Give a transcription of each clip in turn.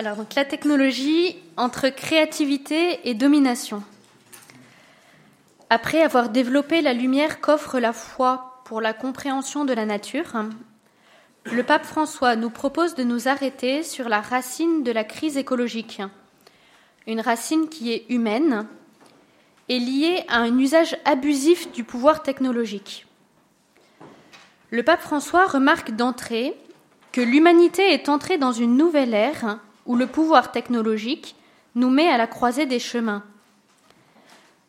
Alors, donc, la technologie entre créativité et domination. Après avoir développé la lumière qu'offre la foi pour la compréhension de la nature, le pape François nous propose de nous arrêter sur la racine de la crise écologique, une racine qui est humaine et liée à un usage abusif du pouvoir technologique. Le pape François remarque d'entrée que l'humanité est entrée dans une nouvelle ère où le pouvoir technologique nous met à la croisée des chemins.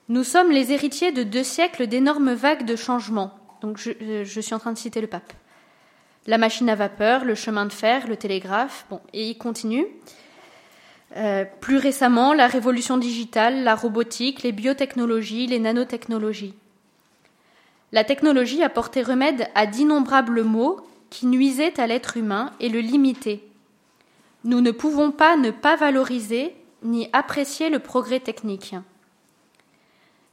Nous sommes les héritiers de deux siècles d'énormes vagues de changements. Donc je, je, suis en train de citer le pape. La machine à vapeur, le chemin de fer, le télégraphe, bon, et il continue. Euh, plus récemment, la révolution digitale, la robotique, les biotechnologies, les nanotechnologies. La technologie a porté remède à d'innombrables maux qui nuisaient à l'être humain et le limitaient. Nous ne pouvons pas ne pas valoriser ni apprécier le progrès technique.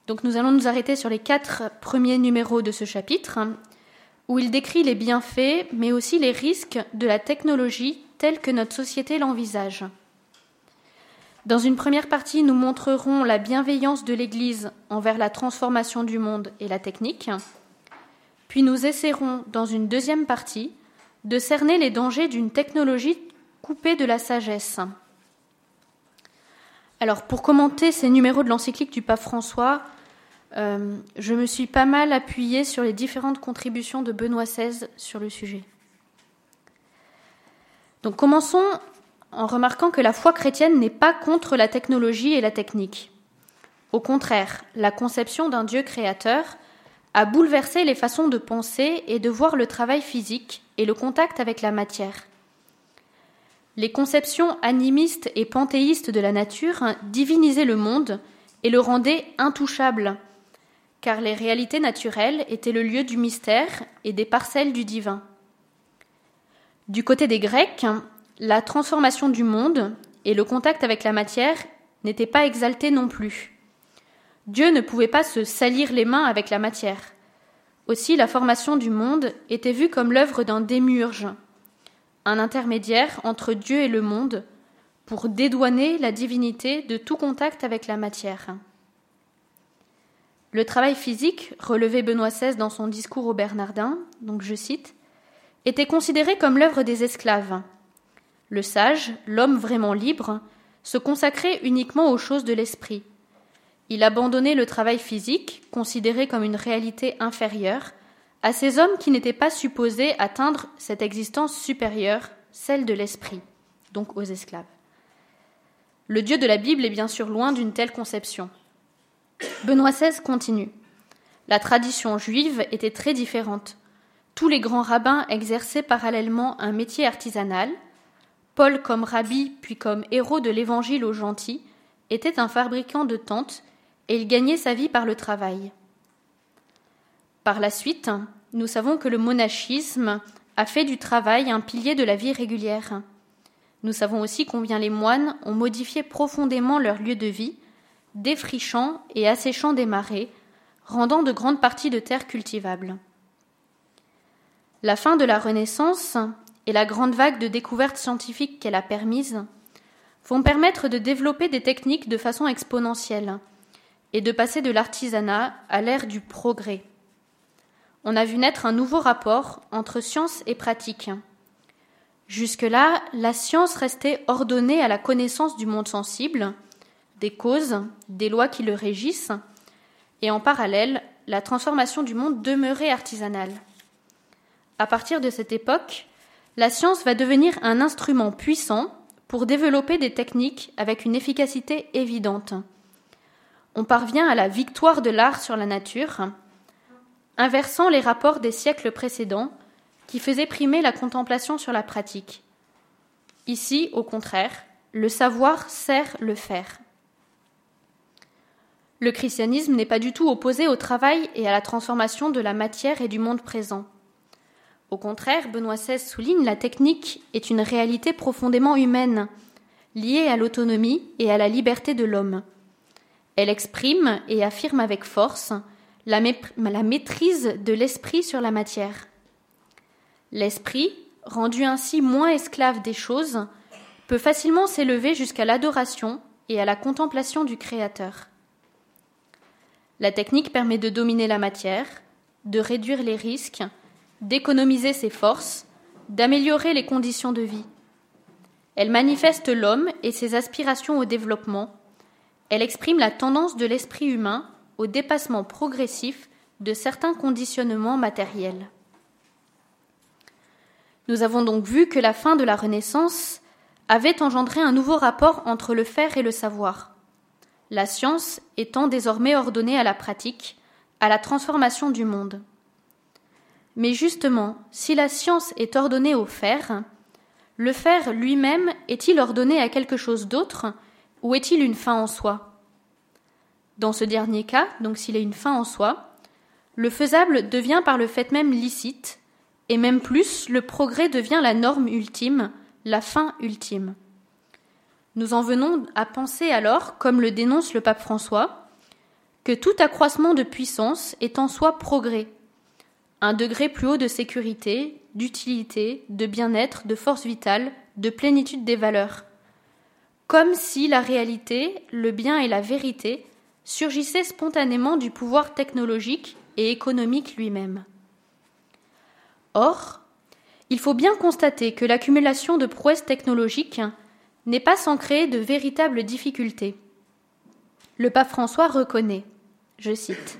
Donc nous allons nous arrêter sur les quatre premiers numéros de ce chapitre, où il décrit les bienfaits, mais aussi les risques de la technologie telle que notre société l'envisage. Dans une première partie, nous montrerons la bienveillance de l'Église envers la transformation du monde et la technique. Puis nous essaierons, dans une deuxième partie, de cerner les dangers d'une technologie coupée de la sagesse. Alors, pour commenter ces numéros de l'encyclique du pape François, euh, je me suis pas mal appuyée sur les différentes contributions de Benoît XVI sur le sujet. Donc, commençons en remarquant que la foi chrétienne n'est pas contre la technologie et la technique. Au contraire, la conception d'un Dieu créateur a bouleversé les façons de penser et de voir le travail physique et le contact avec la matière. Les conceptions animistes et panthéistes de la nature divinisaient le monde et le rendaient intouchable, car les réalités naturelles étaient le lieu du mystère et des parcelles du divin. Du côté des Grecs, la transformation du monde et le contact avec la matière n'étaient pas exaltés non plus. Dieu ne pouvait pas se salir les mains avec la matière. Aussi la formation du monde était vue comme l'œuvre d'un démiurge, un intermédiaire entre Dieu et le monde, pour dédouaner la divinité de tout contact avec la matière. Le travail physique, relevé Benoît XVI dans son discours aux Bernardins, donc je cite, était considéré comme l'œuvre des esclaves, le sage, l'homme vraiment libre, se consacrait uniquement aux choses de l'esprit. Il abandonnait le travail physique, considéré comme une réalité inférieure, à ces hommes qui n'étaient pas supposés atteindre cette existence supérieure, celle de l'esprit, donc aux esclaves. Le Dieu de la Bible est bien sûr loin d'une telle conception. Benoît XVI continue. La tradition juive était très différente. Tous les grands rabbins exerçaient parallèlement un métier artisanal, Paul, comme rabbi puis comme héros de l'évangile aux gentils, était un fabricant de tentes et il gagnait sa vie par le travail. Par la suite, nous savons que le monachisme a fait du travail un pilier de la vie régulière. Nous savons aussi combien les moines ont modifié profondément leur lieu de vie, défrichant et asséchant des marais, rendant de grandes parties de terre cultivables. La fin de la Renaissance et la grande vague de découvertes scientifiques qu'elle a permise vont permettre de développer des techniques de façon exponentielle et de passer de l'artisanat à l'ère du progrès. On a vu naître un nouveau rapport entre science et pratique. Jusque-là, la science restait ordonnée à la connaissance du monde sensible, des causes, des lois qui le régissent, et en parallèle, la transformation du monde demeurait artisanale. À partir de cette époque, la science va devenir un instrument puissant pour développer des techniques avec une efficacité évidente. On parvient à la victoire de l'art sur la nature, inversant les rapports des siècles précédents qui faisaient primer la contemplation sur la pratique. Ici, au contraire, le savoir sert le faire. Le christianisme n'est pas du tout opposé au travail et à la transformation de la matière et du monde présent. Au contraire, Benoît XVI souligne la technique est une réalité profondément humaine, liée à l'autonomie et à la liberté de l'homme. Elle exprime et affirme avec force la, maîtrise de l'esprit sur la matière. L'esprit, rendu ainsi moins esclave des choses, peut facilement s'élever jusqu'à l'adoration et à la contemplation du Créateur. La technique permet de dominer la matière, de réduire les risques, d'économiser ses forces, d'améliorer les conditions de vie. Elle manifeste l'homme et ses aspirations au développement. Elle exprime la tendance de l'esprit humain au dépassement progressif de certains conditionnements matériels. Nous avons donc vu que la fin de la Renaissance avait engendré un nouveau rapport entre le faire et le savoir, la science étant désormais ordonnée à la pratique, à la transformation du monde. Mais justement, si la science est ordonnée au faire, le faire lui-même est-il ordonné à quelque chose d'autre ou est-il une fin en soi? Dans ce dernier cas, donc s'il est une fin en soi, le faisable devient par le fait même licite, et même plus, le progrès devient la norme ultime, la fin ultime. Nous en venons à penser alors, comme le dénonce le pape François, que tout accroissement de puissance est en soi progrès, un degré plus haut de sécurité, d'utilité, de bien-être, de force vitale, de plénitude des valeurs. Comme si la réalité, le bien et la vérité surgissaient spontanément du pouvoir technologique et économique lui-même. Or, il faut bien constater que l'accumulation de prouesses technologiques n'est pas sans créer de véritables difficultés. Le pape François reconnaît, je cite,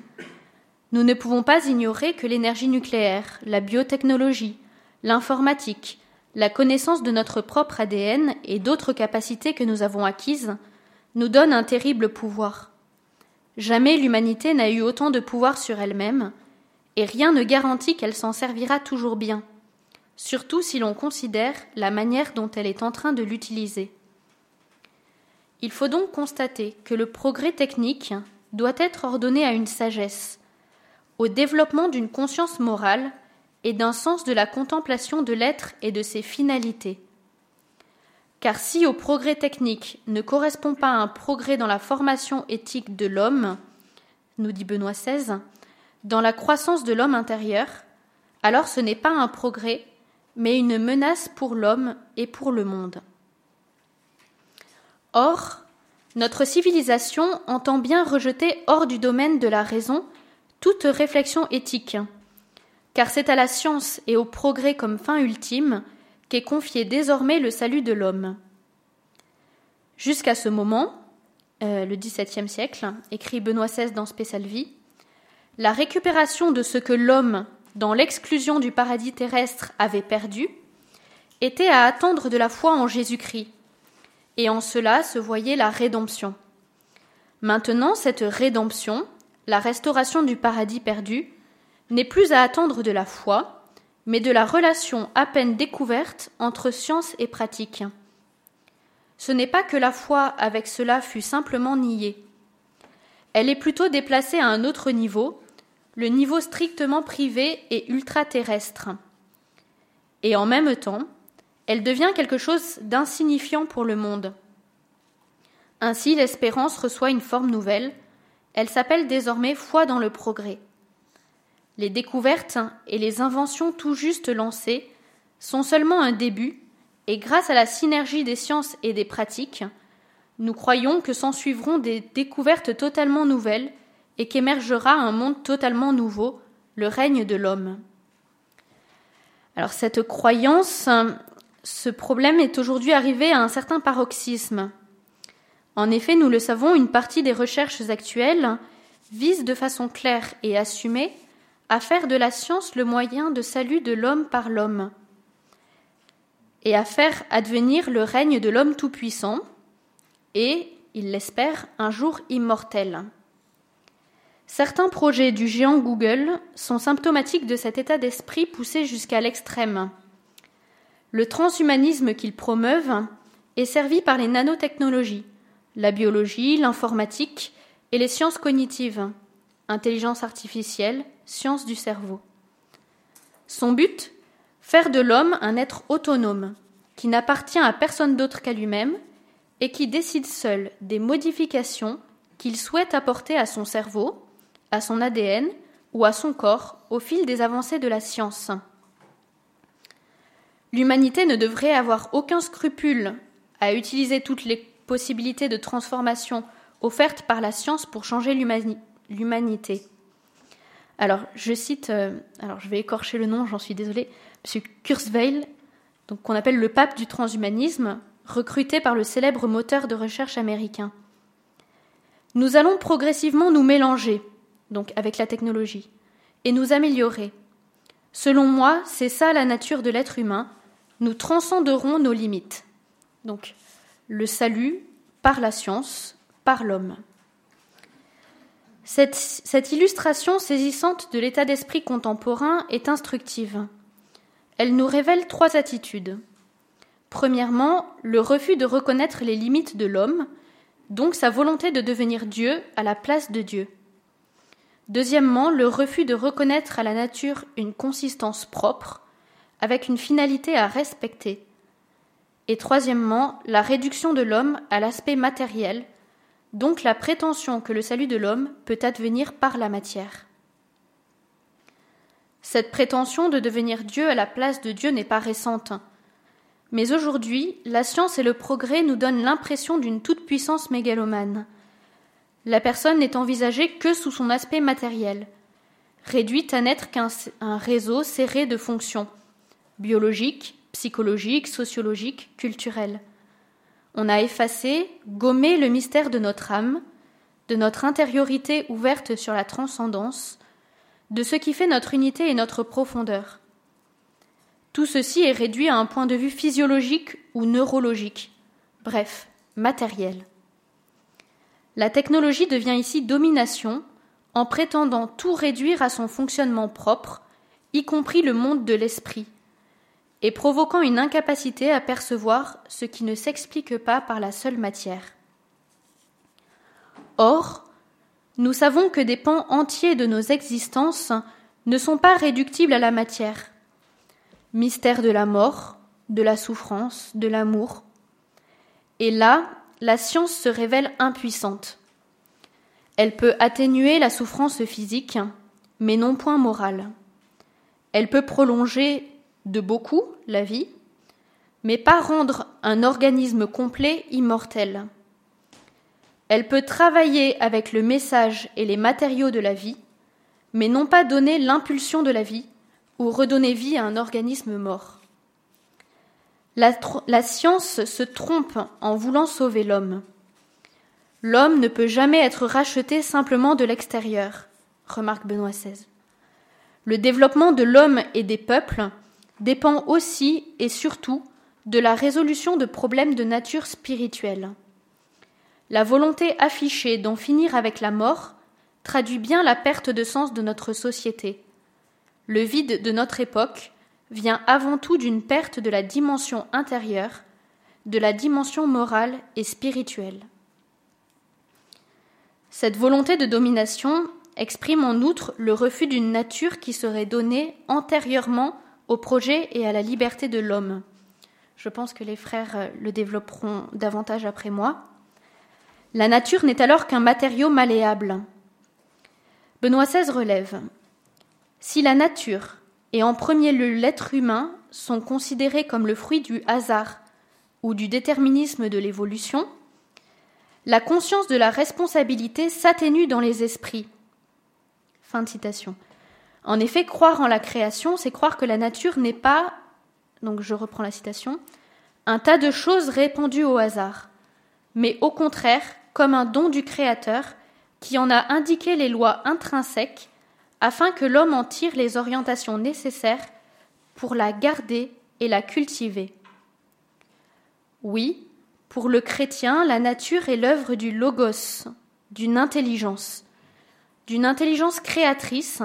nous ne pouvons pas ignorer que l'énergie nucléaire, la biotechnologie, l'informatique, la connaissance de notre propre ADN et d'autres capacités que nous avons acquises nous donnent un terrible pouvoir. Jamais l'humanité n'a eu autant de pouvoir sur elle-même, et rien ne garantit qu'elle s'en servira toujours bien, surtout si l'on considère la manière dont elle est en train de l'utiliser. Il faut donc constater que le progrès technique doit être ordonné à une sagesse, au développement d'une conscience morale et d'un sens de la contemplation de l'être et de ses finalités. Car si au progrès technique ne correspond pas un progrès dans la formation éthique de l'homme, nous dit Benoît XVI, dans la croissance de l'homme intérieur, alors ce n'est pas un progrès, mais une menace pour l'homme et pour le monde. Or, notre civilisation entend bien rejeter hors du domaine de la raison toute réflexion éthique, car c'est à la science et au progrès comme fin ultime qu'est confié désormais le salut de l'homme. Jusqu'à ce moment, euh, le XVIIe siècle, écrit Benoît XVI dans Spécial Vie, la récupération de ce que l'homme, dans l'exclusion du paradis terrestre, avait perdu, était à attendre de la foi en Jésus-Christ, et en cela se voyait la rédemption. Maintenant, cette rédemption, la restauration du paradis perdu, n'est plus à attendre de la foi, mais de la relation à peine découverte entre science et pratique. Ce n'est pas que la foi avec cela fut simplement niée. Elle est plutôt déplacée à un autre niveau, le niveau strictement privé et ultra-terrestre. Et en même temps, elle devient quelque chose d'insignifiant pour le monde. Ainsi, l'espérance reçoit une forme nouvelle, elle s'appelle désormais foi dans le progrès. Les découvertes et les inventions tout juste lancées sont seulement un début, et grâce à la synergie des sciences et des pratiques, nous croyons que s'en suivront des découvertes totalement nouvelles et qu'émergera un monde totalement nouveau, le règne de l'homme. Alors cette croyance, ce problème est aujourd'hui arrivé à un certain paroxysme. En effet, nous le savons, une partie des recherches actuelles vise de façon claire et assumée à faire de la science le moyen de salut de l'homme par l'homme, et à faire advenir le règne de l'homme tout-puissant, et, il l'espère, un jour immortel. Certains projets du géant Google sont symptomatiques de cet état d'esprit poussé jusqu'à l'extrême. Le transhumanisme qu'ils promeuvent est servi par les nanotechnologies, la biologie, l'informatique et les sciences cognitives, intelligence artificielle, sciences du cerveau. Son but Faire de l'homme un être autonome, qui n'appartient à personne d'autre qu'à lui-même et qui décide seul des modifications qu'il souhaite apporter à son cerveau, à son ADN ou à son corps au fil des avancées de la science. L'humanité ne devrait avoir aucun scrupule à utiliser toutes les possibilités de transformation offertes par la science pour changer l'humanité. Alors, je cite, euh, alors je vais écorcher le nom, j'en suis désolée, M. Kurzweil, donc qu'on appelle le pape du transhumanisme, recruté par le célèbre moteur de recherche américain. Nous allons progressivement nous mélanger, donc avec la technologie, et nous améliorer. Selon moi, c'est ça la nature de l'être humain. Nous transcenderons nos limites. Donc, le salut par la science, par l'homme. Cette, illustration saisissante de l'état d'esprit contemporain est instructive. Elle nous révèle trois attitudes. Premièrement, le refus de reconnaître les limites de l'homme, donc sa volonté de devenir Dieu à la place de Dieu. Deuxièmement, le refus de reconnaître à la nature une consistance propre, avec une finalité à respecter. Et troisièmement, la réduction de l'homme à l'aspect matériel, donc la prétention que le salut de l'homme peut advenir par la matière. Cette prétention de devenir Dieu à la place de Dieu n'est pas récente. Mais aujourd'hui, la science et le progrès nous donnent l'impression d'une toute-puissance mégalomane. La personne n'est envisagée que sous son aspect matériel, réduite à n'être qu'un réseau serré de fonctions biologiques, psychologiques, sociologiques, culturelles. On a effacé, gommé le mystère de notre âme, de notre intériorité ouverte sur la transcendance, de ce qui fait notre unité et notre profondeur. Tout ceci est réduit à un point de vue physiologique ou neurologique, bref, matériel. La technologie devient ici domination en prétendant tout réduire à son fonctionnement propre, y compris le monde de l'esprit, et provoquant une incapacité à percevoir ce qui ne s'explique pas par la seule matière. Or, nous savons que des pans entiers de nos existences ne sont pas réductibles à la matière. Mystère de la mort, de la souffrance, de l'amour. Et là, la science se révèle impuissante. Elle peut atténuer la souffrance physique, mais non point morale. Elle peut prolonger de beaucoup la vie, mais pas rendre un organisme complet immortel. Elle peut travailler avec le message et les matériaux de la vie, mais non pas donner l'impulsion de la vie ou redonner vie à un organisme mort. La, science se trompe en voulant sauver l'homme. L'homme ne peut jamais être racheté simplement de l'extérieur, remarque Benoît XVI. Le développement de l'homme et des peuples dépend aussi et surtout de la résolution de problèmes de nature spirituelle. La volonté affichée d'en finir avec la mort traduit bien la perte de sens de notre société. Le vide de notre époque vient avant tout d'une perte de la dimension intérieure, de la dimension morale et spirituelle. Cette volonté de domination exprime en outre le refus d'une nature qui serait donnée antérieurement au projet et à la liberté de l'homme. Je pense que les frères le développeront davantage après moi. La nature n'est alors qu'un matériau malléable. Benoît XVI relève Si la nature et en premier lieu l'être humain sont considérés comme le fruit du hasard ou du déterminisme de l'évolution, la conscience de la responsabilité s'atténue dans les esprits. Fin de citation. En effet, croire en la création, c'est croire que la nature n'est pas, donc je reprends la citation, un tas de choses répandues au hasard, mais au contraire comme un don du Créateur qui en a indiqué les lois intrinsèques afin que l'homme en tire les orientations nécessaires pour la garder et la cultiver. Oui, pour le chrétien, la nature est l'œuvre du logos, d'une intelligence, d'une intelligence créatrice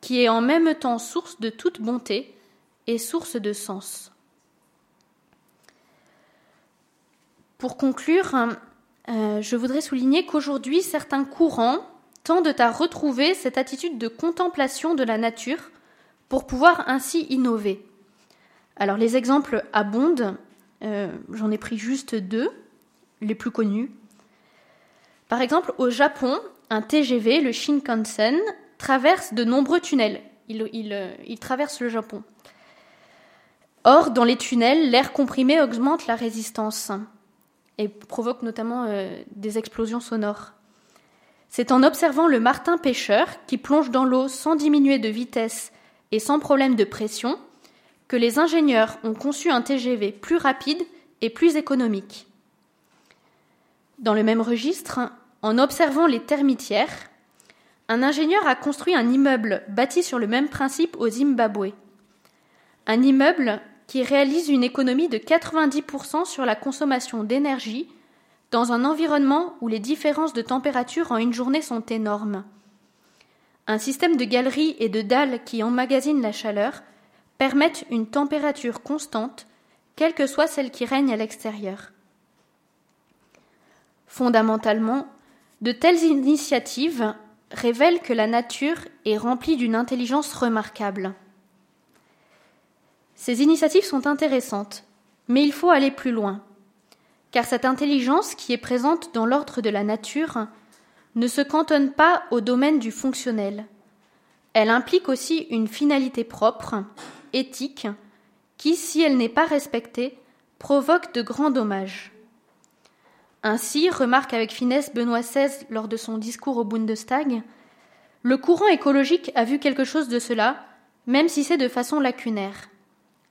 qui est en même temps source de toute bonté et source de sens. Pour conclure, euh, je voudrais souligner qu'aujourd'hui, certains courants tendent à retrouver cette attitude de contemplation de la nature pour pouvoir ainsi innover. Alors les exemples abondent, euh, j'en ai pris juste deux, les plus connus. Par exemple, au Japon, un TGV, le Shinkansen, traverse de nombreux tunnels. il euh, traverse le Japon. Or, dans les tunnels, l'air comprimé augmente la résistance. et provoque notamment euh, des explosions sonores. C'est en observant le martin pêcheur qui plonge dans l'eau sans diminuer de vitesse et sans problème de pression que les ingénieurs ont conçu un TGV plus rapide et plus économique. Dans le même registre, en observant les termitières, un ingénieur a construit un immeuble bâti sur le même principe au Zimbabwe. Un immeuble qui réalise une économie de 90% sur la consommation d'énergie dans un environnement où les différences de température en une journée sont énormes. Un système de galeries et de dalles qui emmagasinent la chaleur permettent une température constante, quelle que soit celle qui règne à l'extérieur. Fondamentalement, de telles initiatives révèlent que la nature est remplie d'une intelligence remarquable. Ces initiatives sont intéressantes, mais il faut aller plus loin, car cette intelligence qui est présente dans l'ordre de la nature ne se cantonne pas au domaine du fonctionnel. Elle implique aussi une finalité propre, éthique, qui, si elle n'est pas respectée, provoque de grands dommages. Ainsi, remarque avec finesse Benoît XVI lors de son discours au Bundestag, le courant écologique a vu quelque chose de cela, même si c'est de façon lacunaire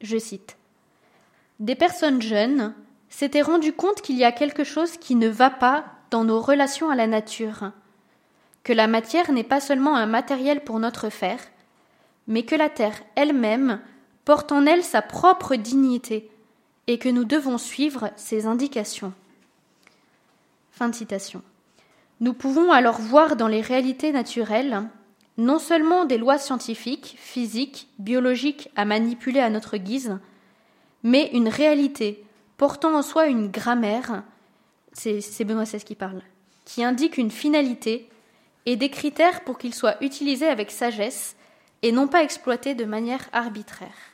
je cite, Des personnes jeunes s'étaient rendues compte qu'il y a quelque chose qui ne va pas dans nos relations à la nature, que la matière n'est pas seulement un matériel pour notre faire, mais que la terre elle-même porte en elle sa propre dignité et que nous devons suivre ses indications. Fin de citation. Nous pouvons alors voir dans les réalités naturelles non seulement des lois scientifiques, physiques, biologiques à manipuler à notre guise, mais une réalité portant en soi une grammaire, c'est Benoît XVI qui parle, qui indique une finalité et des critères pour qu'ils soient utilisés avec sagesse et non pas exploités de manière arbitraire.